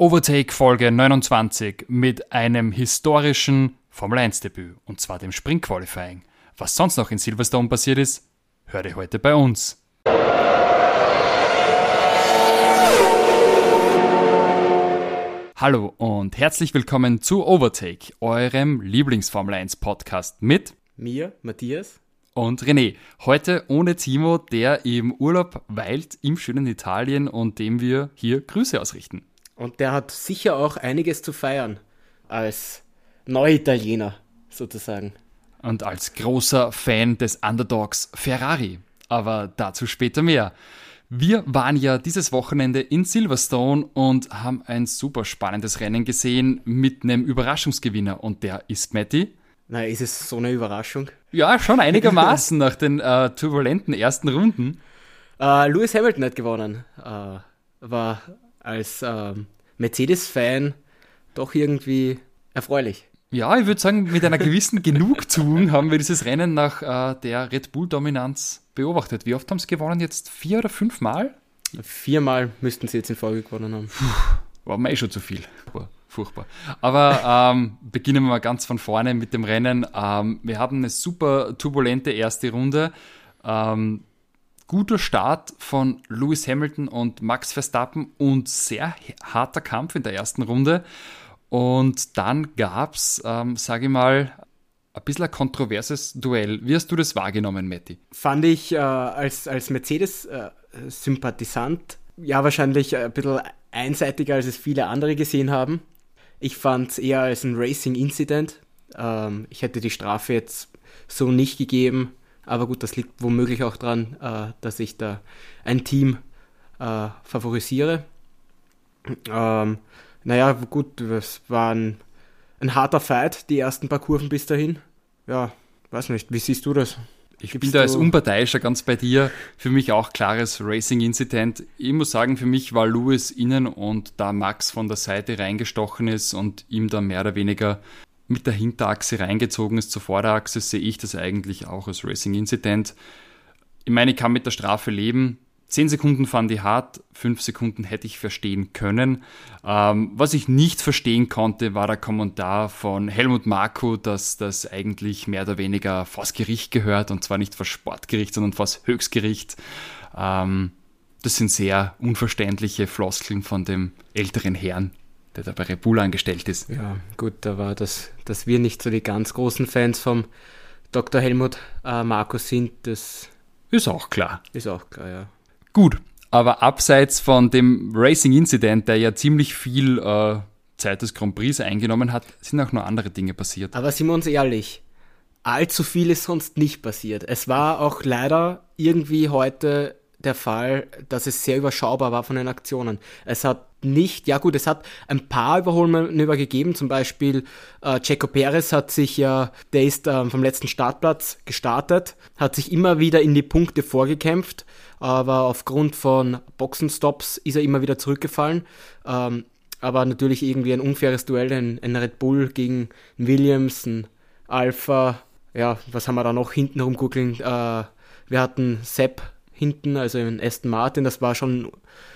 Overtake Folge 29 mit einem historischen Formel 1 Debüt und zwar dem Sprint Qualifying. Was sonst noch in Silverstone passiert ist, hört ihr heute bei uns. Hallo und herzlich willkommen zu Overtake, eurem Lieblings-Formel 1 Podcast mit mir, Matthias und René. Heute ohne Timo, der im Urlaub weilt im schönen Italien und dem wir hier Grüße ausrichten. Und der hat sicher auch einiges zu feiern als Neuitaliener sozusagen. Und als großer Fan des Underdogs Ferrari. Aber dazu später mehr. Wir waren ja dieses Wochenende in Silverstone und haben ein super spannendes Rennen gesehen mit einem Überraschungsgewinner. Und der ist Matty. Na, ist es so eine Überraschung? Ja, schon einigermaßen nach den äh, turbulenten ersten Runden. Äh, Lewis Hamilton hat gewonnen. Äh, war als ähm, Mercedes-Fan doch irgendwie erfreulich. Ja, ich würde sagen, mit einer gewissen Genugtuung haben wir dieses Rennen nach äh, der Red Bull-Dominanz beobachtet. Wie oft haben sie gewonnen? Jetzt vier oder fünf Mal? Viermal müssten sie jetzt in Folge gewonnen haben. Puh, war mir eh schon zu viel. War furchtbar. Aber ähm, beginnen wir mal ganz von vorne mit dem Rennen. Ähm, wir haben eine super turbulente erste Runde. Ähm, guter Start von Lewis Hamilton und Max Verstappen und sehr harter Kampf in der ersten Runde. Und dann gab es, ähm, sage ich mal, ein bisschen ein kontroverses Duell. Wie hast du das wahrgenommen, Matti? Fand ich äh, als, als Mercedes-Sympathisant äh, ja wahrscheinlich ein bisschen einseitiger, als es viele andere gesehen haben. Ich fand es eher als ein Racing-Incident. Ähm, ich hätte die Strafe jetzt so nicht gegeben. Aber gut, das liegt womöglich auch daran, äh, dass ich da ein Team äh, favorisiere. Ähm, naja, gut, es war ein, ein, harter Fight, die ersten paar Kurven bis dahin. Ja, weiß nicht, wie siehst du das? Ich Gibst bin da als Unparteiischer ganz bei dir. Für mich auch klares Racing-Incident. Ich muss sagen, für mich war Lewis innen und da Max von der Seite reingestochen ist und ihm dann mehr oder weniger mit der Hinterachse reingezogen ist zur Vorderachse, sehe ich das eigentlich auch als Racing-Incident. Ich meine, ich kann mit der Strafe leben. Zehn Sekunden fand ich hart, fünf Sekunden hätte ich verstehen können. Ähm, was ich nicht verstehen konnte, war der Kommentar von Helmut Marko, dass das eigentlich mehr oder weniger vors Gericht gehört und zwar nicht vors Sportgericht, sondern vors Höchstgericht. Ähm, das sind sehr unverständliche Floskeln von dem älteren Herrn, der da bei Red Bull angestellt ist. Ja, gut, da war das, dass wir nicht so die ganz großen Fans vom Dr. Helmut äh, Markus sind, das ist auch klar. Ist auch klar, ja. Gut, aber abseits von dem Racing Incident, der ja ziemlich viel äh, Zeit des Grand Prix eingenommen hat, sind auch noch andere Dinge passiert. Aber sind wir uns ehrlich, allzu viel ist sonst nicht passiert. Es war auch leider irgendwie heute der Fall, dass es sehr überschaubar war von den Aktionen. Es hat nicht, ja gut, es hat ein paar Überholmanöver gegeben, zum Beispiel äh, Checo Perez hat sich ja, der ist äh, vom letzten Startplatz gestartet, hat sich immer wieder in die Punkte vorgekämpft, aber aufgrund von Boxenstops ist er immer wieder zurückgefallen. Ähm, aber natürlich irgendwie ein unfaires Duell, ein, ein Red Bull gegen Williams, ein Alpha, ja, was haben wir da noch hinten rumguckeln? Äh, wir hatten Sepp hinten, also in Aston Martin. Das war schon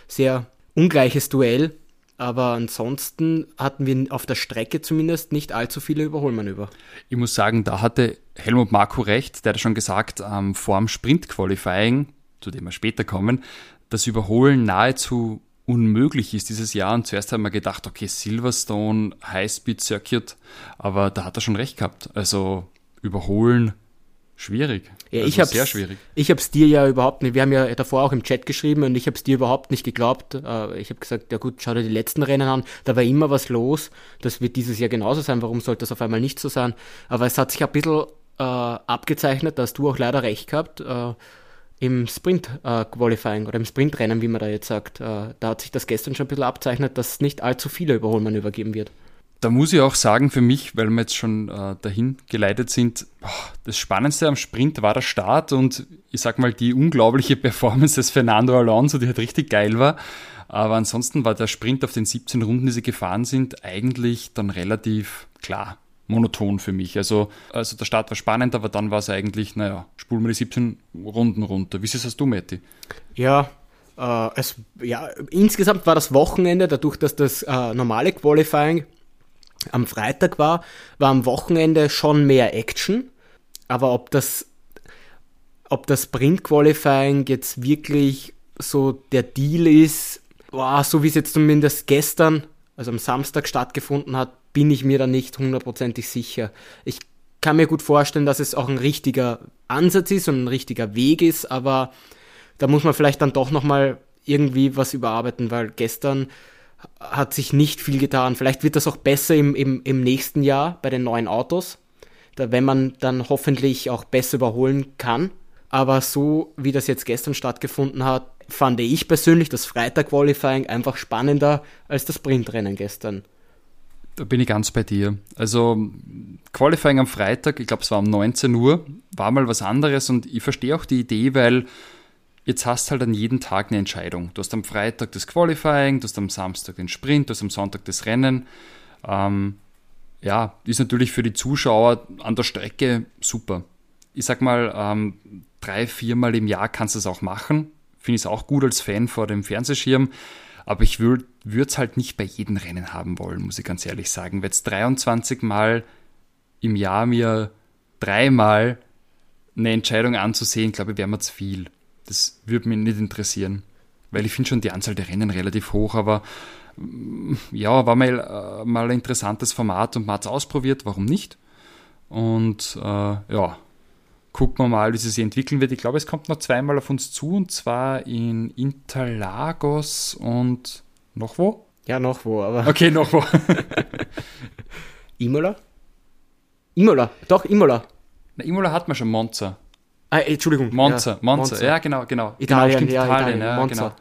sehr ungleiches Duell. Aber ansonsten hatten wir auf der Strecke zumindest nicht allzu viele Überholmanöver. Ich muss sagen, da hatte Helmut Marko recht. Der hat schon gesagt, ähm, vor dem Sprint-Qualifying, zu dem wir später kommen, das Überholen nahezu unmöglich ist dieses Jahr. Und zuerst haben wir gedacht, okay, Silverstone, High-Speed Circuit, aber da hat er schon recht gehabt. Also überholen Schwierig. Ja, also ich hab's, sehr schwierig. Ich habe es dir ja überhaupt nicht, wir haben ja davor auch im Chat geschrieben und ich habe es dir überhaupt nicht geglaubt. Äh, ich habe gesagt, ja gut, schau dir die letzten Rennen an, da war immer was los. Das wird dieses Jahr genauso sein, warum sollte das auf einmal nicht so sein? Aber es hat sich ein bisschen äh, abgezeichnet, dass du auch leider recht gehabt äh, im Sprint-Qualifying äh, oder im Sprintrennen, wie man da jetzt sagt. Äh, da hat sich das gestern schon ein bisschen abzeichnet, dass es nicht allzu viele Überholmanöver geben wird da muss ich auch sagen, für mich, weil wir jetzt schon äh, dahin geleitet sind, oh, das Spannendste am Sprint war der Start und ich sag mal die unglaubliche Performance des Fernando Alonso, die halt richtig geil war. Aber ansonsten war der Sprint auf den 17 Runden, die sie gefahren sind, eigentlich dann relativ klar, monoton für mich. Also, also der Start war spannend, aber dann war es eigentlich, naja, spulen wir die 17 Runden runter. Wie siehst du, Matti? Ja, Äh, es, ja, insgesamt war das Wochenende, dadurch, dass das äh, normale Qualifying am Freitag war, war am Wochenende schon mehr Action. Aber ob das, ob das Sprint Qualifying jetzt wirklich so der Deal ist, boah, so wie es jetzt zumindest gestern, also am Samstag stattgefunden hat, bin ich mir da nicht hundertprozentig sicher. Ich kann mir gut vorstellen, dass es auch ein richtiger Ansatz ist und ein richtiger Weg ist, aber da muss man vielleicht dann doch nochmal irgendwie was überarbeiten, weil gestern hat sich nicht viel getan. Vielleicht wird das auch besser im, im, im nächsten Jahr bei den neuen Autos, da, wenn man dann hoffentlich auch besser überholen kann. Aber so wie das jetzt gestern stattgefunden hat, fand ich persönlich das Freitag-Qualifying einfach spannender als das Sprintrennen gestern. Da bin ich ganz bei dir. Also Qualifying am Freitag, ich glaube es war um 19 Uhr, war mal was anderes und ich verstehe auch die Idee, weil jetzt hast halt an jedem Tag eine Entscheidung. Du hast am Freitag das Qualifying, du hast am Samstag den Sprint, du hast am Sonntag das Rennen. Ähm, ja, ist natürlich für die Zuschauer an der Strecke super. Ich sag mal, ähm, drei, viermal im Jahr kannst du es auch machen. Finde ich es auch gut als Fan vor dem Fernsehschirm. Aber ich würde es halt nicht bei jedem Rennen haben wollen, muss ich ganz ehrlich sagen. Wenn jetzt 23 Mal im Jahr mir dreimal eine Entscheidung anzusehen, glaube ich, wäre mir zu viel. Das würde mich nicht interessieren. Weil ich finde schon die Anzahl der Rennen relativ hoch, aber mm, ja, war mal, äh, mal ein interessantes Format und man hat es ausprobiert, warum nicht? Und äh, ja, gucken wir mal, wie es sich entwickeln wird. Ich glaube, es kommt noch zweimal auf uns zu und zwar in Interlagos und noch wo? Ja, noch wo, aber. Okay, noch wo. Imola? Imola, doch, Imola. Na, Imola hat man schon Monza. Ah, Entschuldigung. Monza, ja, Monza, Monza, ja, genau, genau. Italien, genau, ja, Italien, Italien, ja, Monza. genau.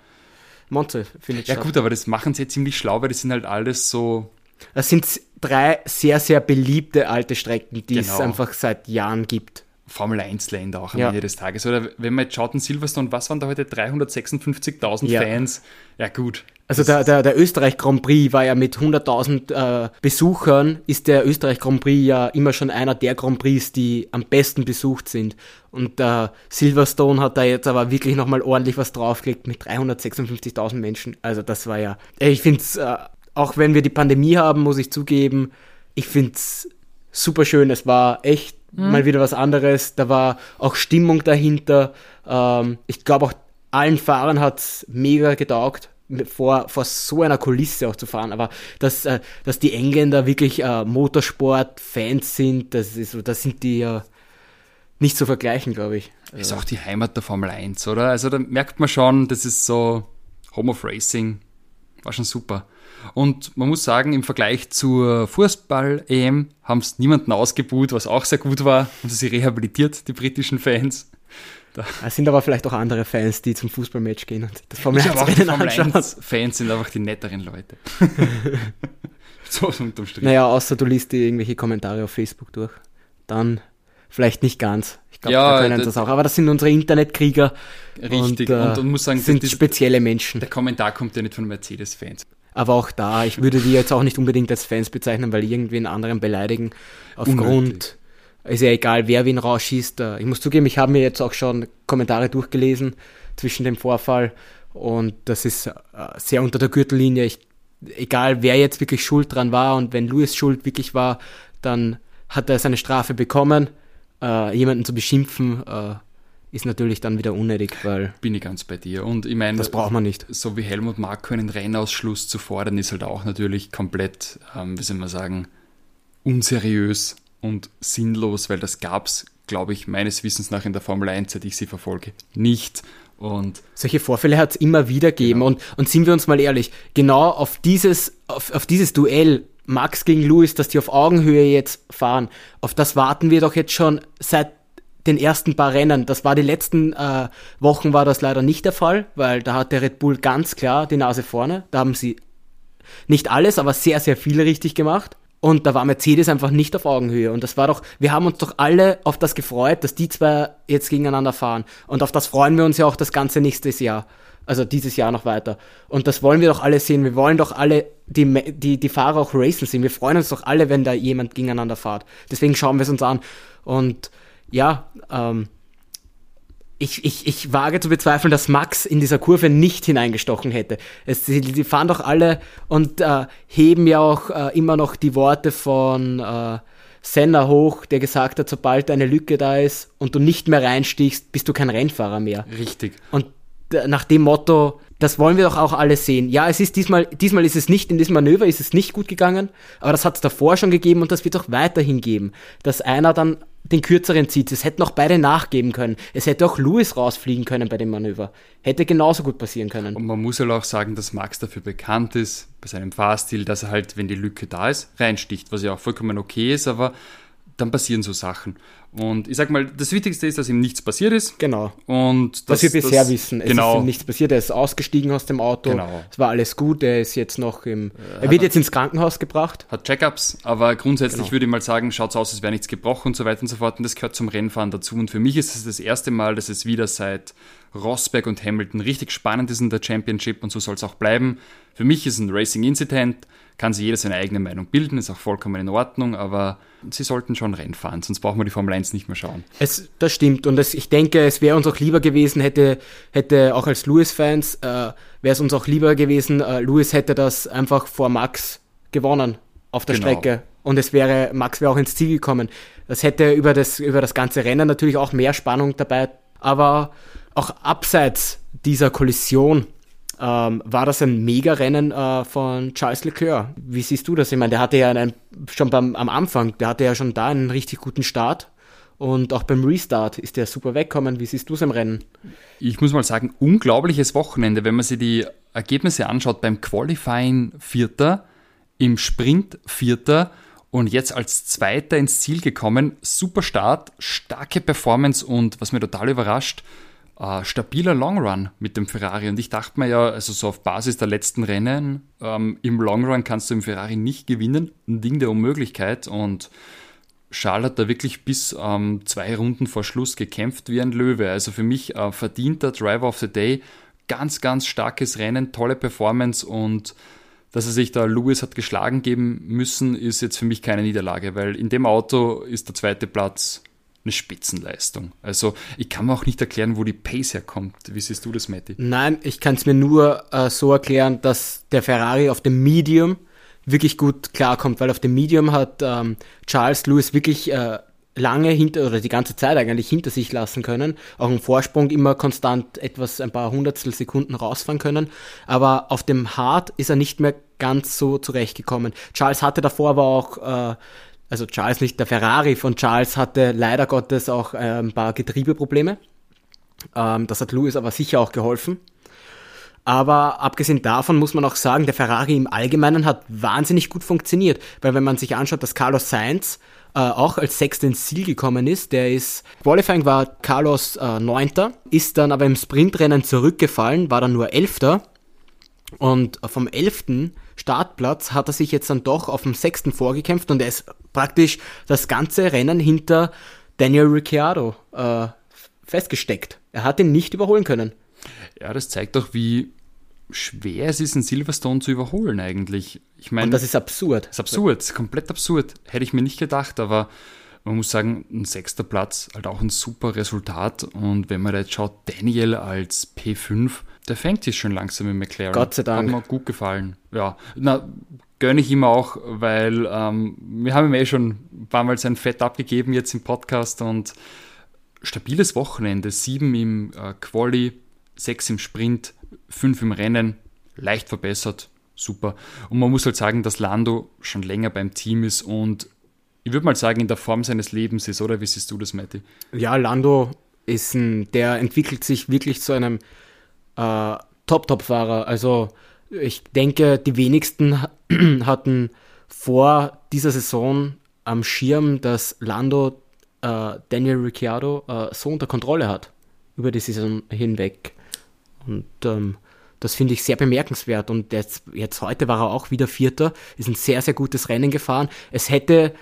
Monza findet Ja, statt. gut, aber das machen sie ziemlich schlau, weil das sind halt alles so. Das sind drei sehr, sehr beliebte alte Strecken, die es Genau. einfach seit Jahren gibt. Formel 1-Länder auch am Ja. Ende des Tages. Oder wenn man jetzt schaut in Silverstone, was waren da heute 356.000 Ja. Fans? Ja, gut. Also der, der, der Österreich Grand Prix war ja mit 100.000 äh, Besuchern, ist der Österreich Grand Prix ja immer schon einer der Grand Prix, die am besten besucht sind. Und der Silverstone hat da jetzt aber wirklich nochmal ordentlich was draufgelegt mit 356.000 Menschen. Also das war ja, ich finde es, äh, auch wenn wir die Pandemie haben, muss ich zugeben, ich finde es super schön. Es war echt mal wieder was anderes. Da war auch Stimmung dahinter. Ähm, ich glaube auch allen Fahrern hat's mega getaugt, vor, vor so einer Kulisse auch zu fahren. Aber dass, äh, dass die Engländer wirklich äh, Motorsport-Fans sind, das ist das sind die ja nicht zu vergleichen, glaube ich. Ist auch die Heimat der Formel 1, oder? Also da merkt man schon, das ist so Home of Racing. War schon super. Und man muss sagen, im Vergleich zur Fußball-EM haben es niemanden ausgebuht, was auch sehr gut war. Und sie rehabilitiert, die britischen Fans. Es sind aber vielleicht auch andere Fans, die zum Fußballmatch gehen und das Formel Ich aber auch die 1 Formel anschauen. 1-Fans sind einfach die netteren Leute. so unterm Strich. Naja, außer du liest dir irgendwelche Kommentare auf Facebook durch. Dann vielleicht nicht ganz. Ich glaube, Ja, da können das- das auch. Aber das sind unsere Internetkrieger. Richtig. Und, äh, Und, und muss sagen, sind das- spezielle Menschen. der Kommentar kommt ja nicht von Mercedes-Fans. Aber auch da, ich würde die jetzt auch nicht unbedingt als Fans bezeichnen, weil irgendwie einen anderen beleidigen. Aufgrund. Ist ja egal, wer wen rausschießt. Äh, Ich muss zugeben, ich habe mir jetzt auch schon Kommentare durchgelesen zwischen dem Vorfall und das ist äh, sehr unter der Gürtellinie. Ich, egal, wer jetzt wirklich schuld dran war und wenn Louis schuld wirklich war, dann hat er seine Strafe bekommen. Äh, jemanden zu beschimpfen, äh, ist natürlich dann wieder unnötig, weil Bin ich ganz bei dir. Und ich meine, das braucht man nicht. so wie Helmut Marko einen Rennausschluss zu fordern, ist halt auch natürlich komplett, ähm, wie soll man sagen, unseriös und sinnlos, weil das gab es, glaube ich, meines Wissens nach in der Formel 1, seit ich sie verfolge, nicht. Und Solche Vorfälle hat es immer wieder gegeben. Genau. Und, und sind wir uns mal ehrlich, genau auf dieses, auf, auf dieses Duell Max gegen Lewis, dass die auf Augenhöhe jetzt fahren, auf das warten wir doch jetzt schon seit den ersten paar Rennen. Das war die letzten äh, Wochen war das leider nicht der Fall, weil da hat der Red Bull ganz klar die Nase vorne. Da haben sie nicht alles, aber sehr, sehr viel richtig gemacht. Und da war Mercedes einfach nicht auf Augenhöhe. Und das war doch, wir haben uns doch alle auf das gefreut, dass die zwei jetzt gegeneinander fahren. Und auf das freuen wir uns ja auch das ganze nächstes Jahr. Also dieses Jahr noch weiter. Und das wollen wir doch alle sehen. Wir wollen doch alle die, die, die Fahrer auch racen sehen. Wir freuen uns doch alle, wenn da jemand gegeneinander fährt. Deswegen schauen wir es uns an. Und ja, ähm, ich, ich, ich wage zu bezweifeln, dass Max in dieser Kurve nicht hineingestochen hätte. Es, die, die fahren doch alle und äh, heben ja auch äh, immer noch die Worte von äh, Senna hoch, der gesagt hat, sobald eine Lücke da ist und du nicht mehr reinstichst, bist du kein Rennfahrer mehr. Richtig. Und nach dem Motto, das wollen wir doch auch alle sehen. Ja, es ist diesmal, diesmal ist es nicht, in diesem Manöver ist es nicht gut gegangen, aber das hat es davor schon gegeben und das wird auch weiterhin geben, dass einer dann den kürzeren zieht. Es hätten auch beide nachgeben können. Es hätte auch Lewis rausfliegen können bei dem Manöver. Hätte genauso gut passieren können. Und man muss halt auch sagen, dass Max dafür bekannt ist, bei seinem Fahrstil, dass er halt, wenn die Lücke da ist, reinsticht, was ja auch vollkommen okay ist, aber dann passieren so Sachen. Und ich sag mal, das Wichtigste ist, dass ihm nichts passiert ist. Genau. Und das, was wir bisher das, wissen. Es genau. ist ihm nichts passiert. Er ist ausgestiegen aus dem Auto. Genau. Es war alles gut. Er ist jetzt noch im. Er wird jetzt ins Krankenhaus gebracht. Hat Checkups, aber grundsätzlich genau. würde ich mal sagen, schaut es aus, als wäre nichts gebrochen und so weiter und so fort. Und das gehört zum Rennfahren dazu. Und für mich ist es das erste Mal, dass es wieder seit Rosberg und Hamilton richtig spannend ist in der Championship und so soll es auch bleiben. Für mich ist ein Racing Incident kann sich jeder seine eigene Meinung bilden, ist auch vollkommen in Ordnung, aber sie sollten schon Rennen fahren, sonst brauchen wir die Formel 1 nicht mehr schauen. Es, das stimmt und es, ich denke, es wäre uns auch lieber gewesen, hätte, hätte auch als Lewis-Fans, äh, wäre es uns auch lieber gewesen, äh, Lewis hätte das einfach vor Max gewonnen auf der genau. Strecke und es wäre, Max wäre auch ins Ziel gekommen. Das hätte über das, über das ganze Rennen natürlich auch mehr Spannung dabei, aber auch abseits dieser Kollision ähm, war das ein Mega-Rennen äh, von Charles Leclerc. Wie siehst du das? Ich meine, der hatte ja einen, schon beim, am Anfang, der hatte ja schon da einen richtig guten Start. Und auch beim Restart ist der super weggekommen. Wie siehst du es im Rennen? Ich muss mal sagen, unglaubliches Wochenende, wenn man sich die Ergebnisse anschaut. Beim Qualifying Vierter, im Sprint Vierter und jetzt als Zweiter ins Ziel gekommen. Super Start, starke Performance und was mir total überrascht, äh, stabiler Long Run mit dem Ferrari. Und ich dachte mir ja, also so auf Basis der letzten Rennen, ähm, im Long Run kannst du im Ferrari nicht gewinnen. Ein Ding der Unmöglichkeit. Und Charles hat da wirklich bis ähm, zwei Runden vor Schluss gekämpft wie ein Löwe. Also für mich äh, verdienter Driver of the Day. Ganz, ganz starkes Rennen, tolle Performance und dass er sich da Lewis hat geschlagen geben müssen, ist jetzt für mich keine Niederlage, weil in dem Auto ist der zweite Platz eine Spitzenleistung. Also ich kann mir auch nicht erklären, wo die Pace herkommt. Wie siehst du das, Matti? Nein, ich kann es mir nur äh, so erklären, dass der Ferrari auf dem Medium wirklich gut klarkommt, weil auf dem Medium hat ähm, Charles Lewis wirklich äh, lange hinter oder die ganze Zeit eigentlich hinter sich lassen können, auch im Vorsprung immer konstant etwas ein paar Hundertstel Sekunden rausfahren können, aber auf dem Hard ist er nicht mehr ganz so zurechtgekommen. Charles hatte davor aber auch äh, also Charles nicht, der Ferrari von Charles hatte leider Gottes auch äh, ein paar Getriebeprobleme. Ähm, das hat Lewis aber sicher auch geholfen. Aber abgesehen davon muss man auch sagen, der Ferrari im Allgemeinen hat wahnsinnig gut funktioniert. Weil wenn man sich anschaut, dass Carlos Sainz äh, auch als Sechster ins Ziel gekommen ist, der ist, Qualifying war Carlos äh, Neunter, ist dann aber im Sprintrennen zurückgefallen, war dann nur Elfter. Und vom elften Startplatz hat er sich jetzt dann doch auf dem sechsten vorgekämpft und er ist praktisch das ganze Rennen hinter Daniel Ricciardo äh, festgesteckt. Er hat ihn nicht überholen können. Ja, das zeigt doch, wie schwer es ist, einen Silverstone zu überholen eigentlich. Ich meine, und das ist absurd. Das ist absurd, das ist komplett absurd. Hätte ich mir nicht gedacht, aber man muss sagen, ein sechster Platz, halt auch ein super Resultat. Und wenn man jetzt schaut, Daniel als P5, der fängt sich schon langsam mit McLaren. Gott sei Dank. Hat mir gut gefallen. Ja, na, gönne ich ihm auch, weil ähm, wir haben ihm eh schon ein paar Mal sein Fett abgegeben jetzt im Podcast und stabiles Wochenende. Sieben im äh, Quali, sechs im Sprint, fünf im Rennen, leicht verbessert, super. Und man muss halt sagen, dass Lando schon länger beim Team ist und ich würde mal sagen, in der Form seines Lebens ist, oder? Wie siehst du das, Matti? Ja, Lando ist ein, der entwickelt sich wirklich zu einem äh, Top-Top-Fahrer. Also ich denke, die wenigsten hatten vor dieser Saison am Schirm, dass Lando äh, Daniel Ricciardo äh, so unter Kontrolle hat über die Saison hinweg. Und ähm, das finde ich sehr bemerkenswert. Und jetzt, jetzt heute war er auch wieder Vierter, ist ein sehr, sehr gutes Rennen gefahren. Es hätte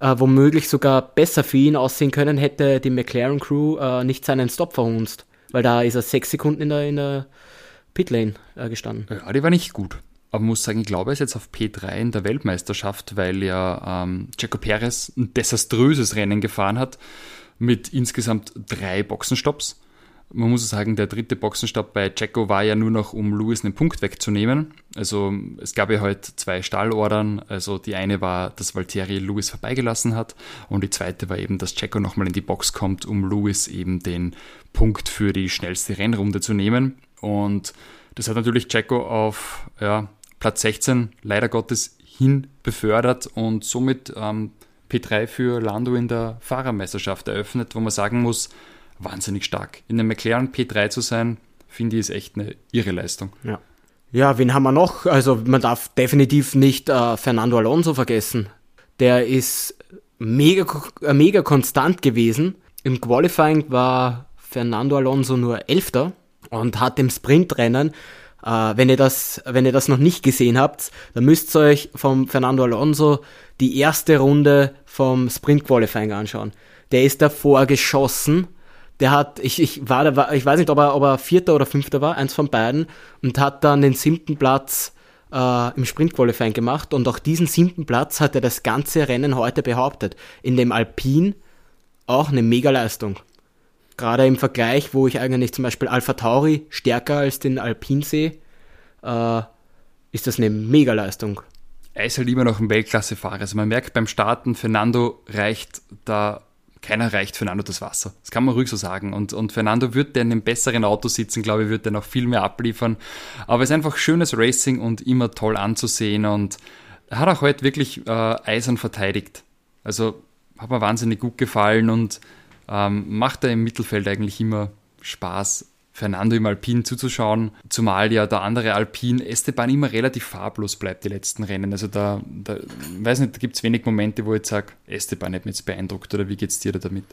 äh, womöglich sogar besser für ihn aussehen können, hätte die McLaren Crew äh, nicht seinen Stop verhunzt. Weil da ist er sechs Sekunden in der, in der Pitlane äh, gestanden. Ja, die war nicht gut. Aber muss sagen, ich glaube, er ist jetzt auf P3 in der Weltmeisterschaft, weil ja ähm, Checo Perez ein desaströses Rennen gefahren hat mit insgesamt drei Boxenstopps. Man muss sagen, der dritte Boxenstopp bei Jacko war ja nur noch, um Lewis einen Punkt wegzunehmen. Also es gab ja heute zwei Stallordern. Also die eine war, dass Valtteri Lewis vorbeigelassen hat und die zweite war eben, dass Jacko nochmal in die Box kommt, um Lewis eben den Punkt für die schnellste Rennrunde zu nehmen. Und das hat natürlich Jacko auf ja, Platz 16 leider Gottes hin befördert und somit ähm, P3 für Lando in der Fahrermeisterschaft eröffnet, wo man sagen muss, wahnsinnig stark. In einem McLaren P3 zu sein, finde ich, ist echt eine irre Leistung. Ja. Ja, wen haben wir noch? Also man darf definitiv nicht äh, Fernando Alonso vergessen. Der ist mega, äh, mega konstant gewesen. Im Qualifying war Fernando Alonso nur Elfter und hat im Sprintrennen, äh, wenn, ihr das, wenn ihr das noch nicht gesehen habt, dann müsst ihr euch vom Fernando Alonso die erste Runde vom Sprint Qualifying anschauen. Der ist davor geschossen der hat, ich, ich war, da ich weiß nicht, ob er, ob er Vierter oder Fünfter war, eins von beiden, und hat dann den siebten Platz äh, im Sprint-Qualifying gemacht. Und auch diesen siebten Platz hat er das ganze Rennen heute behauptet. In dem Alpin auch eine Mega-Leistung. Gerade im Vergleich, wo ich eigentlich zum Beispiel Alpha Tauri stärker als den Alpin sehe, äh, ist das eine Mega-Leistung. Er ist halt immer noch ein Weltklasse-Fahrer. Also man merkt beim Starten, Fernando reicht da keiner reicht Fernando das Wasser. Das kann man ruhig so sagen. Und, und Fernando wird der in einem besseren Auto sitzen, glaube ich, wird der noch viel mehr abliefern. Aber es ist einfach schönes Racing und immer toll anzusehen. Und er hat auch heute wirklich äh, eisern verteidigt. Also hat mir wahnsinnig gut gefallen und ähm, macht er im Mittelfeld eigentlich immer Spaß. Fernando im Alpin zuzuschauen, zumal ja der andere Alpin Esteban immer relativ farblos bleibt, die letzten Rennen. Also da, da weiß nicht, da gibt es wenig Momente, wo ich sage, Esteban hat mich jetzt beeindruckt oder wie geht es dir da damit?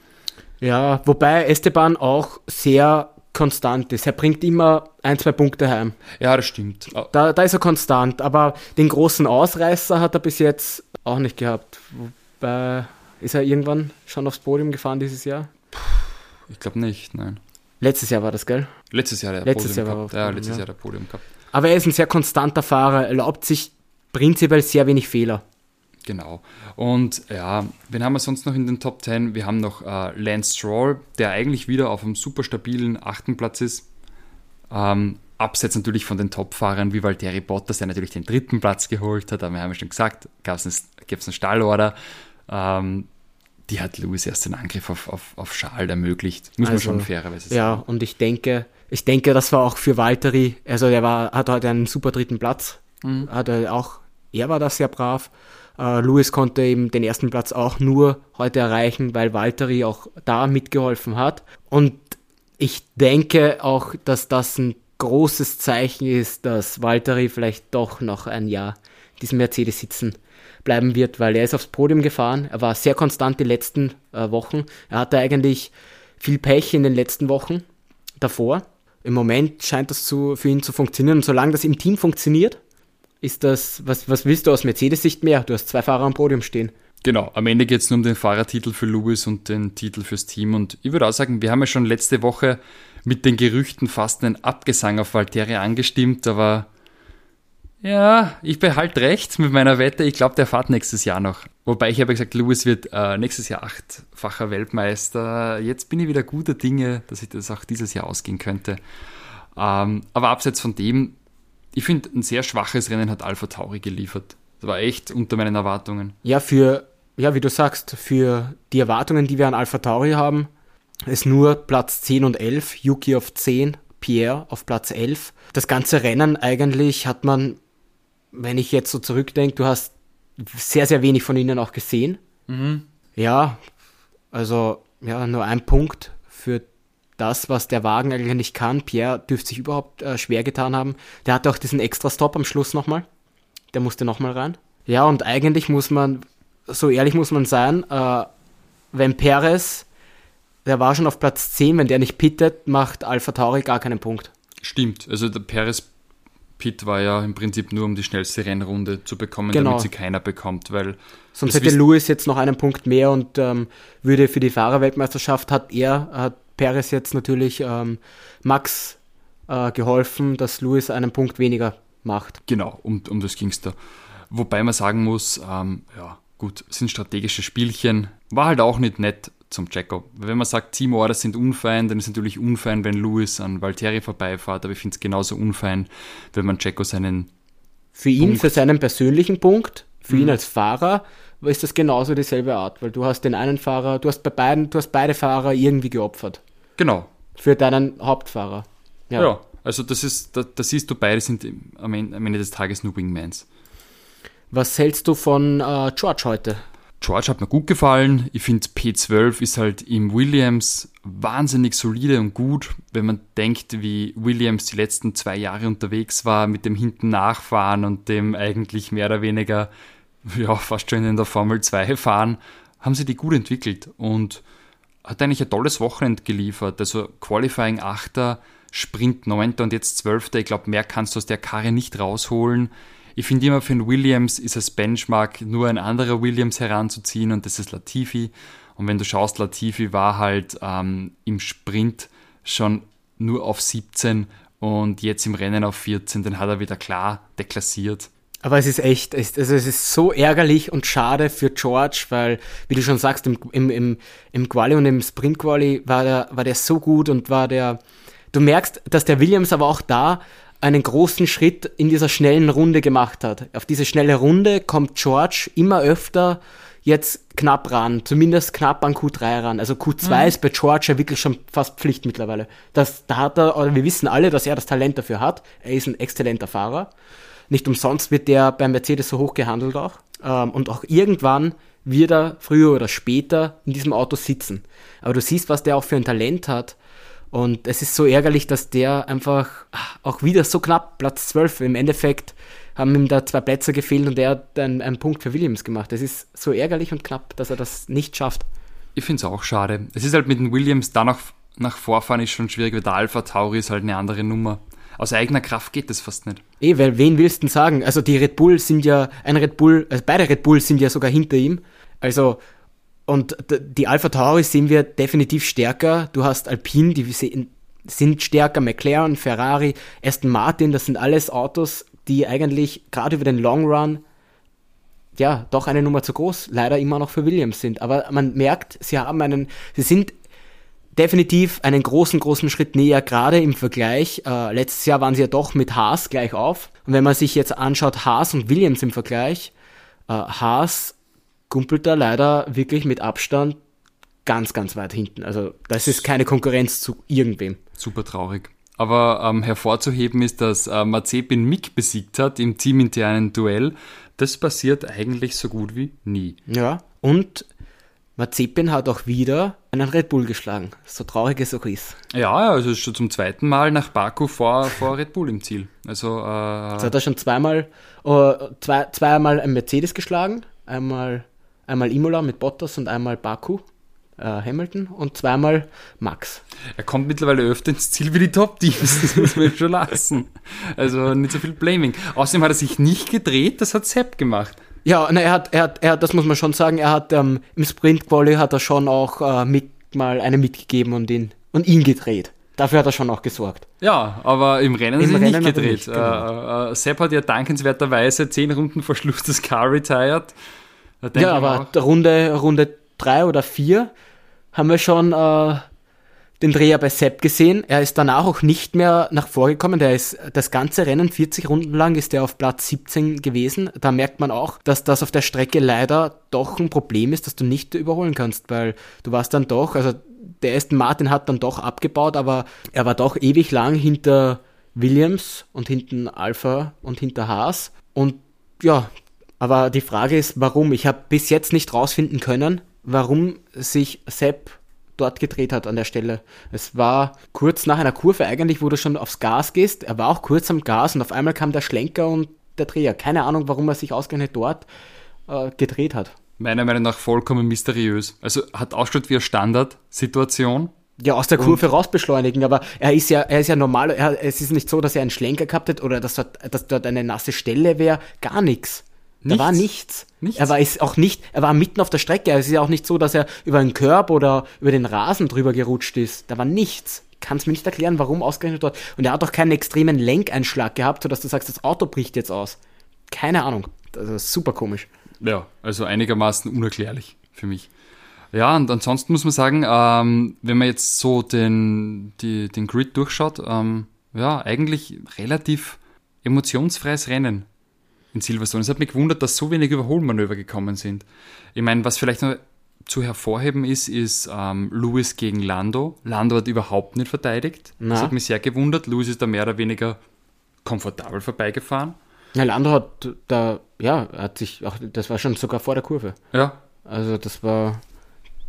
Ja, wobei Esteban auch sehr konstant ist. Er bringt immer ein, zwei Punkte heim. Ja, das stimmt. Da, da ist er konstant, aber den großen Ausreißer hat er bis jetzt auch nicht gehabt. Wobei, ist er irgendwann schon aufs Podium gefahren dieses Jahr? Ich glaube nicht, nein. Letztes Jahr war das, gell? Letztes Jahr der letztes Podium Jahr. War ja, letztes ja. Jahr der Podium gehabt. Aber er ist ein sehr konstanter Fahrer, erlaubt sich prinzipiell sehr wenig Fehler. Genau. Und ja, wen haben wir sonst noch in den Top 10? Wir haben noch äh, Lance Stroll, der eigentlich wieder auf einem super stabilen achten Platz ist. Ähm, abseits natürlich von den Top-Fahrern wie Valtteri Bottas, der natürlich den dritten Platz geholt hat. Aber wir haben ja schon gesagt, gab es einen, einen Stallorder. Ähm, die hat Lewis erst den Angriff auf, auf, auf Schal ermöglicht. Muss also, man schon fairerweise sagen. Ja, und ich denke, ich denke, das war auch für Valtteri, also er war, hat heute einen super dritten Platz. Mhm. Hat er auch, er war da sehr brav. Uh, Lewis konnte eben den ersten Platz auch nur heute erreichen, weil Valtteri auch da mitgeholfen hat. Und ich denke auch, dass das ein großes Zeichen ist, dass Valtteri vielleicht doch noch ein Jahr diesen Mercedes sitzen bleiben wird, weil er ist aufs Podium gefahren. Er war sehr konstant die letzten äh, Wochen. Er hatte eigentlich viel Pech in den letzten Wochen davor. Im Moment scheint das zu, für ihn zu funktionieren. Und solange das im Team funktioniert, ist das, was, was willst du aus Mercedes-Sicht mehr? Du hast zwei Fahrer am Podium stehen. Genau, am Ende geht es nur um den Fahrertitel für Lewis und den Titel fürs Team. Und ich würde auch sagen, wir haben ja schon letzte Woche mit den Gerüchten fast einen Abgesang auf Valtteri angestimmt, aber ja, ich behalte recht mit meiner Wette. Ich glaube, der fährt nächstes Jahr noch. Wobei ich habe gesagt, Lewis wird äh, nächstes Jahr achtfacher Weltmeister. Jetzt bin ich wieder guter Dinge, dass ich das auch dieses Jahr ausgehen könnte. Ähm, aber abseits von dem, ich finde, ein sehr schwaches Rennen hat Alpha Tauri geliefert. Das war echt unter meinen Erwartungen. Ja, für, ja, wie du sagst, für die Erwartungen, die wir an Alpha Tauri haben, ist nur Platz 10 und 11, Yuki auf 10, Pierre auf Platz 11. Das ganze Rennen eigentlich hat man wenn ich jetzt so zurückdenke, du hast sehr, sehr wenig von ihnen auch gesehen. Mhm. Ja, also ja, nur ein Punkt für das, was der Wagen eigentlich nicht kann. Pierre dürfte sich überhaupt äh, schwer getan haben. Der hatte auch diesen extra Stop am Schluss nochmal. Der musste nochmal rein. Ja, und eigentlich muss man, so ehrlich muss man sein, äh, wenn Perez, der war schon auf Platz 10, wenn der nicht pittet, macht Alpha Tauri gar keinen Punkt. Stimmt, also der Perez Pit war ja im Prinzip nur, um die schnellste Rennrunde zu bekommen, genau. damit sie keiner bekommt, weil. Sonst hätte Lewis jetzt noch einen Punkt mehr und ähm, würde für die Fahrerweltmeisterschaft hat er, hat Perez jetzt natürlich ähm, Max äh, geholfen, dass Lewis einen Punkt weniger macht. Genau, um, um das ging es da. Wobei man sagen muss, ähm, ja, gut, sind strategische Spielchen. War halt auch nicht nett zum Checo. Wenn man sagt, Team Orders sind unfein, dann ist es natürlich unfein, wenn Lewis an Valtteri vorbeifährt, aber ich finde es genauso unfein, wenn man Checo seinen. Für ihn, Punkt für seinen persönlichen Punkt, für mhm. ihn als Fahrer, ist das genauso dieselbe Art, weil du hast den einen Fahrer, du hast bei beiden, du hast beide Fahrer irgendwie geopfert. Genau. Für deinen Hauptfahrer. Ja, ja also das ist, da, da, siehst du, beide sind am Ende, am Ende des Tages nur Wingmans. Was hältst du von äh, George heute? George hat mir gut gefallen. Ich finde P12 ist halt im Williams wahnsinnig solide und gut, wenn man denkt, wie Williams die letzten zwei Jahre unterwegs war mit dem hinten nachfahren und dem eigentlich mehr oder weniger ja, fast schon in der Formel 2 fahren, haben sie die gut entwickelt und hat eigentlich ein tolles Wochenende geliefert. Also Qualifying 8. Sprint 9. und jetzt 12. Ich glaube, mehr kannst du aus der Karre nicht rausholen. Ich finde immer für einen Williams ist es Benchmark, nur ein anderer Williams heranzuziehen und das ist Latifi. Und wenn du schaust, Latifi war halt ähm, im Sprint schon nur auf 17 und jetzt im Rennen auf 14, den hat er wieder klar deklassiert. Aber es ist echt, es, also es ist so ärgerlich und schade für George, weil, wie du schon sagst, im, im, im, im Quali und im Sprint Quali war der, war der so gut und war der, du merkst, dass der Williams aber auch da einen großen Schritt in dieser schnellen Runde gemacht hat. Auf diese schnelle Runde kommt George immer öfter jetzt knapp ran, zumindest knapp an Q3 ran. Also Q2 mhm. ist bei George ja wirklich schon fast Pflicht mittlerweile. Das, da hat er, oder wir wissen alle, dass er das Talent dafür hat. Er ist ein exzellenter Fahrer. Nicht umsonst wird der bei Mercedes so hoch gehandelt auch. Ähm, und auch irgendwann wird er früher oder später in diesem Auto sitzen. Aber du siehst, was der auch für ein Talent hat. Und es ist so ärgerlich, dass der einfach auch wieder so knapp, Platz 12, im Endeffekt haben ihm da zwei Plätze gefehlt und er hat einen, einen Punkt für Williams gemacht. Es ist so ärgerlich und knapp, dass er das nicht schafft. Ich finde es auch schade. Es ist halt mit den Williams da nach, nach Vorfahren ist schon schwierig, weil der Alpha Tauri ist halt eine andere Nummer. Aus eigener Kraft geht das fast nicht. Eh, weil wen willst du denn sagen? Also die Red Bull sind ja, ein Red Bull, also beide Red Bull sind ja sogar hinter ihm. Also und die Alpha Tauri sehen wir definitiv stärker. Du hast Alpine, die sind stärker, McLaren, Ferrari, Aston Martin, das sind alles Autos, die eigentlich gerade über den Long Run ja doch eine Nummer zu groß leider immer noch für Williams sind. Aber man merkt, sie haben einen, sie sind definitiv einen großen, großen Schritt näher, gerade im Vergleich. Äh, letztes Jahr waren sie ja doch mit Haas gleich auf. Und wenn man sich jetzt anschaut, Haas und Williams im Vergleich, äh, Haas kumpelt da leider wirklich mit Abstand ganz, ganz weit hinten. Also das ist keine Konkurrenz zu irgendwem. Super traurig. Aber ähm, hervorzuheben ist, dass äh, Mazepin Mick besiegt hat im teaminternen Duell. Das passiert eigentlich so gut wie nie. Ja, und Mazepin hat auch wieder einen Red Bull geschlagen, so traurig es auch ist. Ja, also schon zum zweiten Mal nach Baku vor, vor Red Bull im Ziel. Also, äh, Jetzt hat er schon zweimal, uh, zwei, zweimal ein Mercedes geschlagen, einmal Einmal Imola mit Bottas und einmal Baku, äh, Hamilton und zweimal Max. Er kommt mittlerweile öfter ins Ziel wie die Top-Teams, das muss man schon lassen. Also nicht so viel Blaming. Außerdem hat er sich nicht gedreht, das hat Sepp gemacht. Ja, na, er hat, er hat, er hat, das muss man schon sagen, er hat ähm, im Sprint Quali hat er schon auch äh, mit, mal eine mitgegeben und ihn, und ihn gedreht. Dafür hat er schon auch gesorgt. Ja, aber im Rennen Im ist er Rennen nicht gedreht. Nicht, genau. äh, äh, Sepp hat ja dankenswerterweise zehn Runden vor Schluss das Car retired ja, aber Runde, Runde drei oder vier haben wir schon äh, den Dreher bei Sepp gesehen. Er ist danach auch nicht mehr nach vorgekommen. Der ist das ganze Rennen, 40 Runden lang, ist er auf Platz 17 gewesen. Da merkt man auch, dass das auf der Strecke leider doch ein Problem ist, dass du nicht überholen kannst, weil du warst dann doch, also der Aston Martin hat dann doch abgebaut, aber er war doch ewig lang hinter Williams und hinten Alpha und hinter Haas. Und ja, aber die Frage ist, warum? Ich habe bis jetzt nicht rausfinden können, warum sich Sepp dort gedreht hat an der Stelle. Es war kurz nach einer Kurve eigentlich, wo du schon aufs Gas gehst. Er war auch kurz am Gas und auf einmal kam der Schlenker und der Dreher. Keine Ahnung, warum er sich ausgerechnet dort äh, gedreht hat. Meiner Meinung nach vollkommen mysteriös. Also hat ausschaut wie eine Standardsituation. Ja, aus der Kurve raus beschleunigen, aber er ist ja, er ist ja normal, er, es ist nicht so, dass er einen Schlenker gehabt hat oder dass dort, dass dort eine nasse Stelle wäre, gar nichts. Nichts. Da war nichts. nichts. Er war ist auch nicht, er war mitten auf der Strecke. Es ist ja auch nicht so, dass er über den Körb oder über den Rasen drüber gerutscht ist. Da war nichts. Kann es mir nicht erklären, warum ausgerechnet dort. Und er hat auch keinen extremen Lenkeinschlag gehabt, sodass du sagst, das Auto bricht jetzt aus. Keine Ahnung. Das ist super komisch. Ja, also einigermaßen unerklärlich für mich. Ja, und ansonsten muss man sagen, ähm, wenn man jetzt so den, die, den Grid durchschaut, ähm, ja, eigentlich relativ emotionsfreies Rennen in Silverstone. Es hat mich gewundert, dass so wenig Überholmanöver gekommen sind. Ich meine, was vielleicht noch zu hervorheben ist, ist ähm, Lewis gegen Lando. Lando hat überhaupt nicht verteidigt. Na. Das hat mich sehr gewundert. Lewis ist da mehr oder weniger komfortabel vorbeigefahren. Ja, Lando hat da, ja, hat sich auch, das war schon sogar vor der Kurve. Ja. Also das war,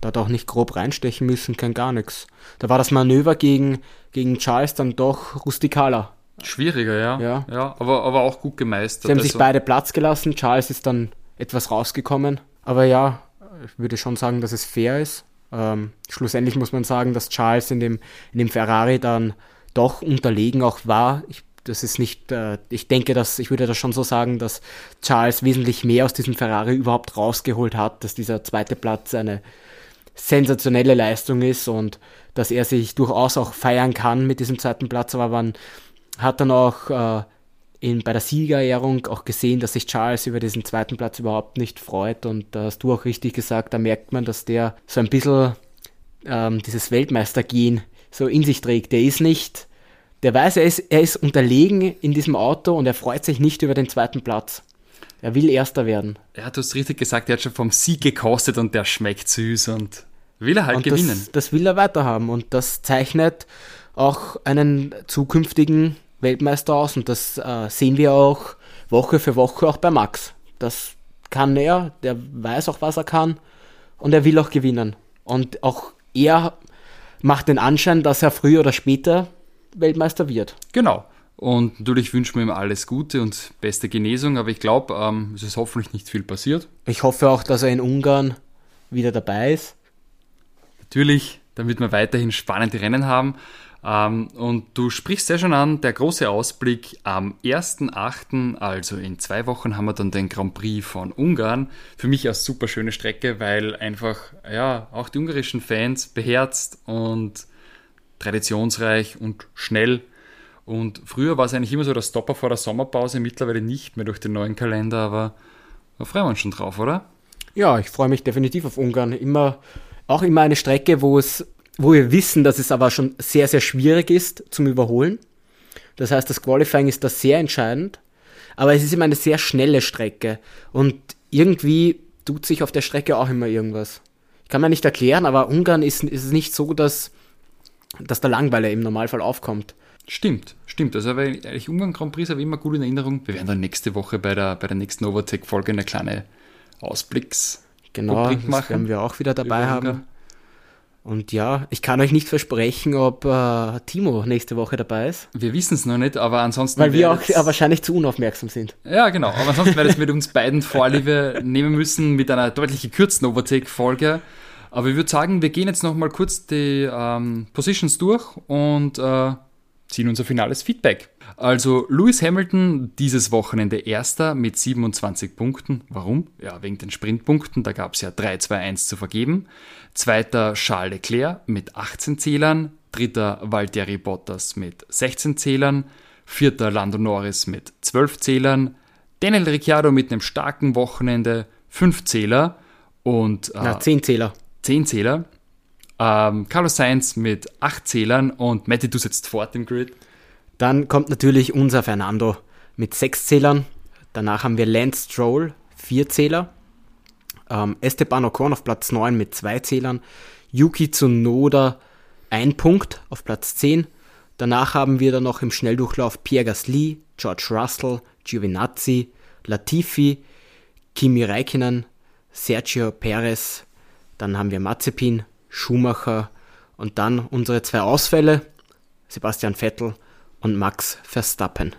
da hat auch nicht grob reinstechen müssen, kein gar nichts. Da war das Manöver gegen, gegen Charles dann doch rustikaler. Schwieriger, ja. Ja, ja aber, aber auch gut gemeistert. Sie haben also. sich beide Platz gelassen. Charles ist dann etwas rausgekommen. Aber ja, ich würde schon sagen, dass es fair ist. Ähm, schlussendlich muss man sagen, dass Charles in dem, in dem Ferrari dann doch unterlegen auch war. Ich, das ist nicht, äh, ich denke, dass, ich würde das schon so sagen, dass Charles wesentlich mehr aus diesem Ferrari überhaupt rausgeholt hat, dass dieser zweite Platz eine sensationelle Leistung ist und dass er sich durchaus auch feiern kann mit diesem zweiten Platz, aber man hat dann auch äh, in, bei der Siegerehrung auch gesehen, dass sich Charles über diesen zweiten Platz überhaupt nicht freut. Und da hast du auch richtig gesagt, da merkt man, dass der so ein bisschen ähm, dieses Weltmeistergehen so in sich trägt. Der ist nicht, der weiß, er ist, er ist unterlegen in diesem Auto und er freut sich nicht über den zweiten Platz. Er will Erster werden. Ja, du hast richtig gesagt, er hat schon vom Sieg gekostet und der schmeckt süß und will er halt und gewinnen. Das, das will er weiterhaben und das zeichnet auch einen zukünftigen Weltmeister aus und das äh, sehen wir auch Woche für Woche auch bei Max. Das kann er, der weiß auch, was er kann und er will auch gewinnen. Und auch er macht den Anschein, dass er früher oder später Weltmeister wird. Genau. Und natürlich wünschen wir ihm alles Gute und beste Genesung, aber ich glaube, ähm, es ist hoffentlich nicht viel passiert. Ich hoffe auch, dass er in Ungarn wieder dabei ist. Natürlich, damit wir weiterhin spannende Rennen haben. Ähm, und du sprichst ja schon an, der große Ausblick am 1.8., also in zwei Wochen, haben wir dann den Grand Prix von Ungarn. Für mich eine super schöne Strecke, weil einfach, ja, auch die ungarischen Fans beherzt und traditionsreich und schnell. Und früher war es eigentlich immer so der Stopper vor der Sommerpause, mittlerweile nicht mehr durch den neuen Kalender, aber da freuen wir uns schon drauf, oder? Ja, ich freue mich definitiv auf Ungarn. Immer, auch immer eine Strecke, wo es wo wir wissen, dass es aber schon sehr, sehr schwierig ist zum Überholen. Das heißt, das Qualifying ist da sehr entscheidend. Aber es ist immer eine sehr schnelle Strecke. Und irgendwie tut sich auf der Strecke auch immer irgendwas. Ich kann mir nicht erklären, aber Ungarn ist, ist es nicht so, dass, dass der Langweiler im Normalfall aufkommt. Stimmt, stimmt. Also eigentlich Ungarn Grand Prix habe ich immer gut in Erinnerung. Wir werden dann nächste Woche bei der, bei der nächsten Overtake-Folge eine kleine Ausblicks- Genau, das machen. werden wir auch wieder dabei haben. Und ja, ich kann euch nicht versprechen, ob äh, Timo nächste Woche dabei ist. Wir wissen es noch nicht, aber ansonsten. Weil wir auch wahrscheinlich zu unaufmerksam sind. Ja, genau. Aber ansonsten werde ich mit uns beiden Vorliebe nehmen müssen mit einer deutlich gekürzten Overtake-Folge. Aber ich würde sagen, wir gehen jetzt nochmal kurz die ähm, Positions durch und äh, ziehen unser finales Feedback. Also Lewis Hamilton dieses Wochenende erster mit 27 Punkten. Warum? Ja, wegen den Sprintpunkten. Da gab es ja 3-2-1 zu vergeben. Zweiter Charles Leclerc mit 18 Zählern. Dritter Valtteri Bottas mit 16 Zählern. Vierter Lando Norris mit 12 Zählern. Daniel Ricciardo mit einem starken Wochenende 5 Zähler. Und, äh, Na, 10 Zähler. 10 Zähler. Ähm, Carlos Sainz mit 8 Zählern und Matty, du setzt fort im Grid. Dann kommt natürlich unser Fernando mit 6 Zählern. Danach haben wir Lance Stroll, 4 Zähler. Ähm, Esteban Ocon auf Platz 9 mit 2 Zählern. Yuki Tsunoda 1 Punkt auf Platz 10. Danach haben wir dann noch im Schnelldurchlauf Pierre Gasly, George Russell, Giovinazzi, Latifi, Kimi Räikkönen, Sergio Perez. Dann haben wir Mazepin, Schumacher und dann unsere zwei Ausfälle, Sebastian Vettel und Max Verstappen.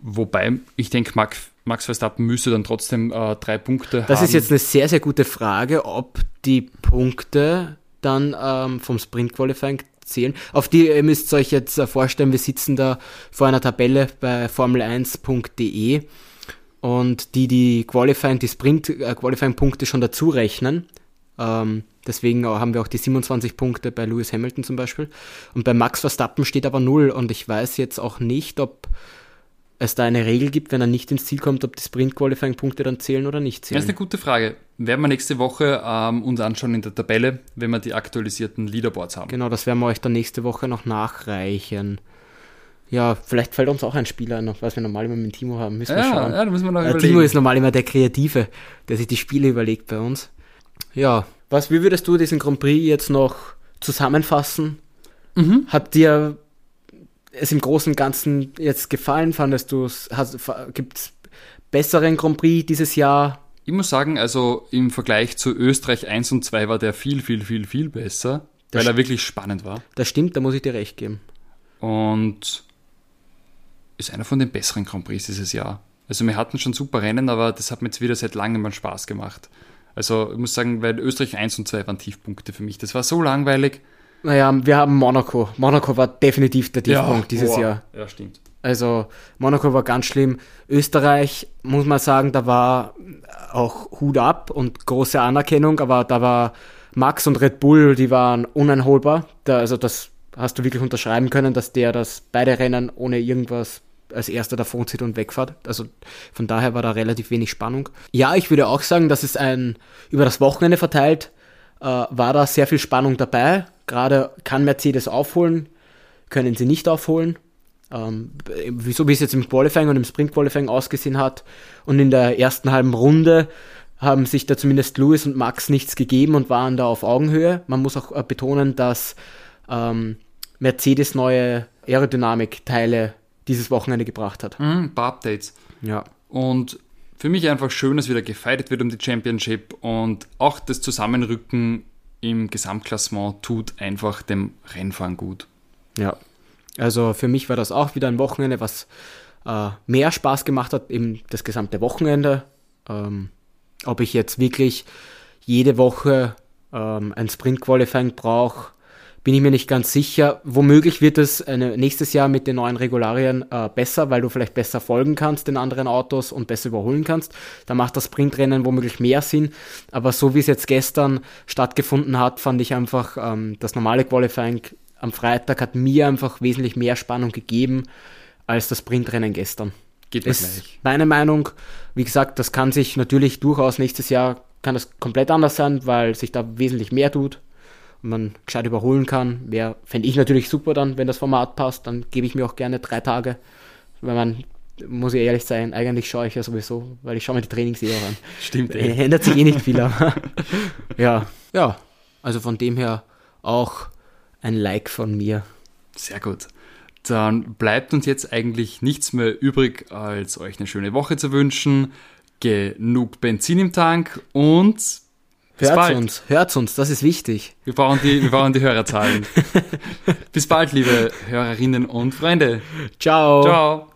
Wobei, ich denke, Max, Max Verstappen müsste dann trotzdem äh, drei Punkte das haben. Das ist jetzt eine sehr, sehr gute Frage, ob die Punkte dann ähm, vom Sprint Qualifying zählen. Auf die ihr müsst euch jetzt äh, vorstellen, wir sitzen da vor einer Tabelle bei formel1.de und die die Qualifying, die Sprint äh, Qualifying Punkte schon dazu rechnen. Ähm, deswegen haben wir auch die 27 Punkte bei Lewis Hamilton zum Beispiel. Und bei Max Verstappen steht aber 0 und ich weiß jetzt auch nicht, ob es da eine Regel gibt, wenn er nicht ins Ziel kommt, ob die Sprint-Qualifying-Punkte dann zählen oder nicht zählen. Das ist eine gute Frage. werden wir nächste Woche ähm, uns anschauen in der Tabelle, wenn wir die aktualisierten Leaderboards haben. Genau, das werden wir euch dann nächste Woche noch nachreichen. Ja, vielleicht fällt uns auch ein Spieler noch, was wir normal immer mit Timo haben. Müssen wir Ja, schauen. ja, da müssen wir noch Äh, überlegen. Timo ist normal immer der Kreative, der sich die Spiele überlegt bei uns. Ja, was, wie würdest du diesen Grand Prix jetzt noch zusammenfassen? Mhm. Hat dir es im Großen und Ganzen jetzt gefallen? Fandest du es, gibt es besseren Grand Prix dieses Jahr? Ich muss sagen, also im Vergleich zu Österreich 1 und 2 war der viel, viel, viel, viel besser, Das weil er wirklich spannend war. Das stimmt, da muss ich dir recht geben. Und ist einer von den besseren Grand Prix dieses Jahr. Also wir hatten schon super Rennen, aber das hat mir jetzt wieder seit langem mal Spaß gemacht. Also ich muss sagen, weil Österreich 1 und 2 waren Tiefpunkte für mich. Das war so langweilig. Naja, wir haben Monaco. Monaco war definitiv der Tiefpunkt dieses boah. Jahr. Ja, stimmt. Also Monaco war ganz schlimm. Österreich, muss man sagen, da war auch Hut ab und große Anerkennung, aber da war Max und Red Bull, die waren uneinholbar. Da, also das hast du wirklich unterschreiben können, dass der das beide Rennen ohne irgendwas als erster davon zieht und wegfährt. Also von daher war da relativ wenig Spannung. Ja, ich würde auch sagen, dass es ein über das Wochenende verteilt äh, war da sehr viel Spannung dabei. Gerade kann Mercedes aufholen, können sie nicht aufholen. Ähm, wieso wie es jetzt im Qualifying und im Sprint Qualifying ausgesehen hat. Und in der ersten halben Runde haben sich da zumindest Lewis und Max nichts gegeben und waren da auf Augenhöhe. Man muss auch äh, betonen, dass ähm, Mercedes neue Aerodynamik-Teile dieses Wochenende gebracht hat. Mhm, ein paar Updates. Ja. Und für mich einfach schön, dass wieder gefeiert wird um die Championship und auch das Zusammenrücken im Gesamtklassement tut einfach dem Rennfahren gut. Ja. Also für mich war das auch wieder ein Wochenende, was äh, mehr Spaß gemacht hat, eben das gesamte Wochenende. Ähm, ob ich jetzt wirklich jede Woche ähm, ein Sprint-Qualifying brauche, bin ich mir nicht ganz sicher. Womöglich wird es eine, nächstes Jahr mit den neuen Regularien äh, besser, weil du vielleicht besser folgen kannst den anderen Autos und besser überholen kannst. Da macht das Sprintrennen womöglich mehr Sinn. Aber so wie es jetzt gestern stattgefunden hat, fand ich einfach ähm, das normale Qualifying am Freitag hat mir einfach wesentlich mehr Spannung gegeben als das Sprintrennen gestern. Geht Ist gleich. meine Meinung. Wie gesagt, das kann sich natürlich durchaus nächstes Jahr kann das komplett anders sein, weil sich da wesentlich mehr tut man gescheit überholen kann. Wäre, fände ich natürlich super dann, wenn das Format passt, dann gebe ich mir auch gerne drei Tage. Weil man, muss ich ehrlich sein, eigentlich schaue ich ja sowieso, weil ich schaue mir die Trainings eh auch an. Stimmt, Äh, ey. Ändert sich eh nicht viel, aber ja. Ja, also von dem her auch ein Like von mir. Sehr gut. Dann bleibt uns jetzt eigentlich nichts mehr übrig, als euch eine schöne Woche zu wünschen. Genug Benzin im Tank und bis Hört bald. uns, hört uns, das ist wichtig. Wir brauchen die, wir brauchen die Hörerzahlen. bis bald, liebe Hörerinnen und Freunde. Ciao. Ciao.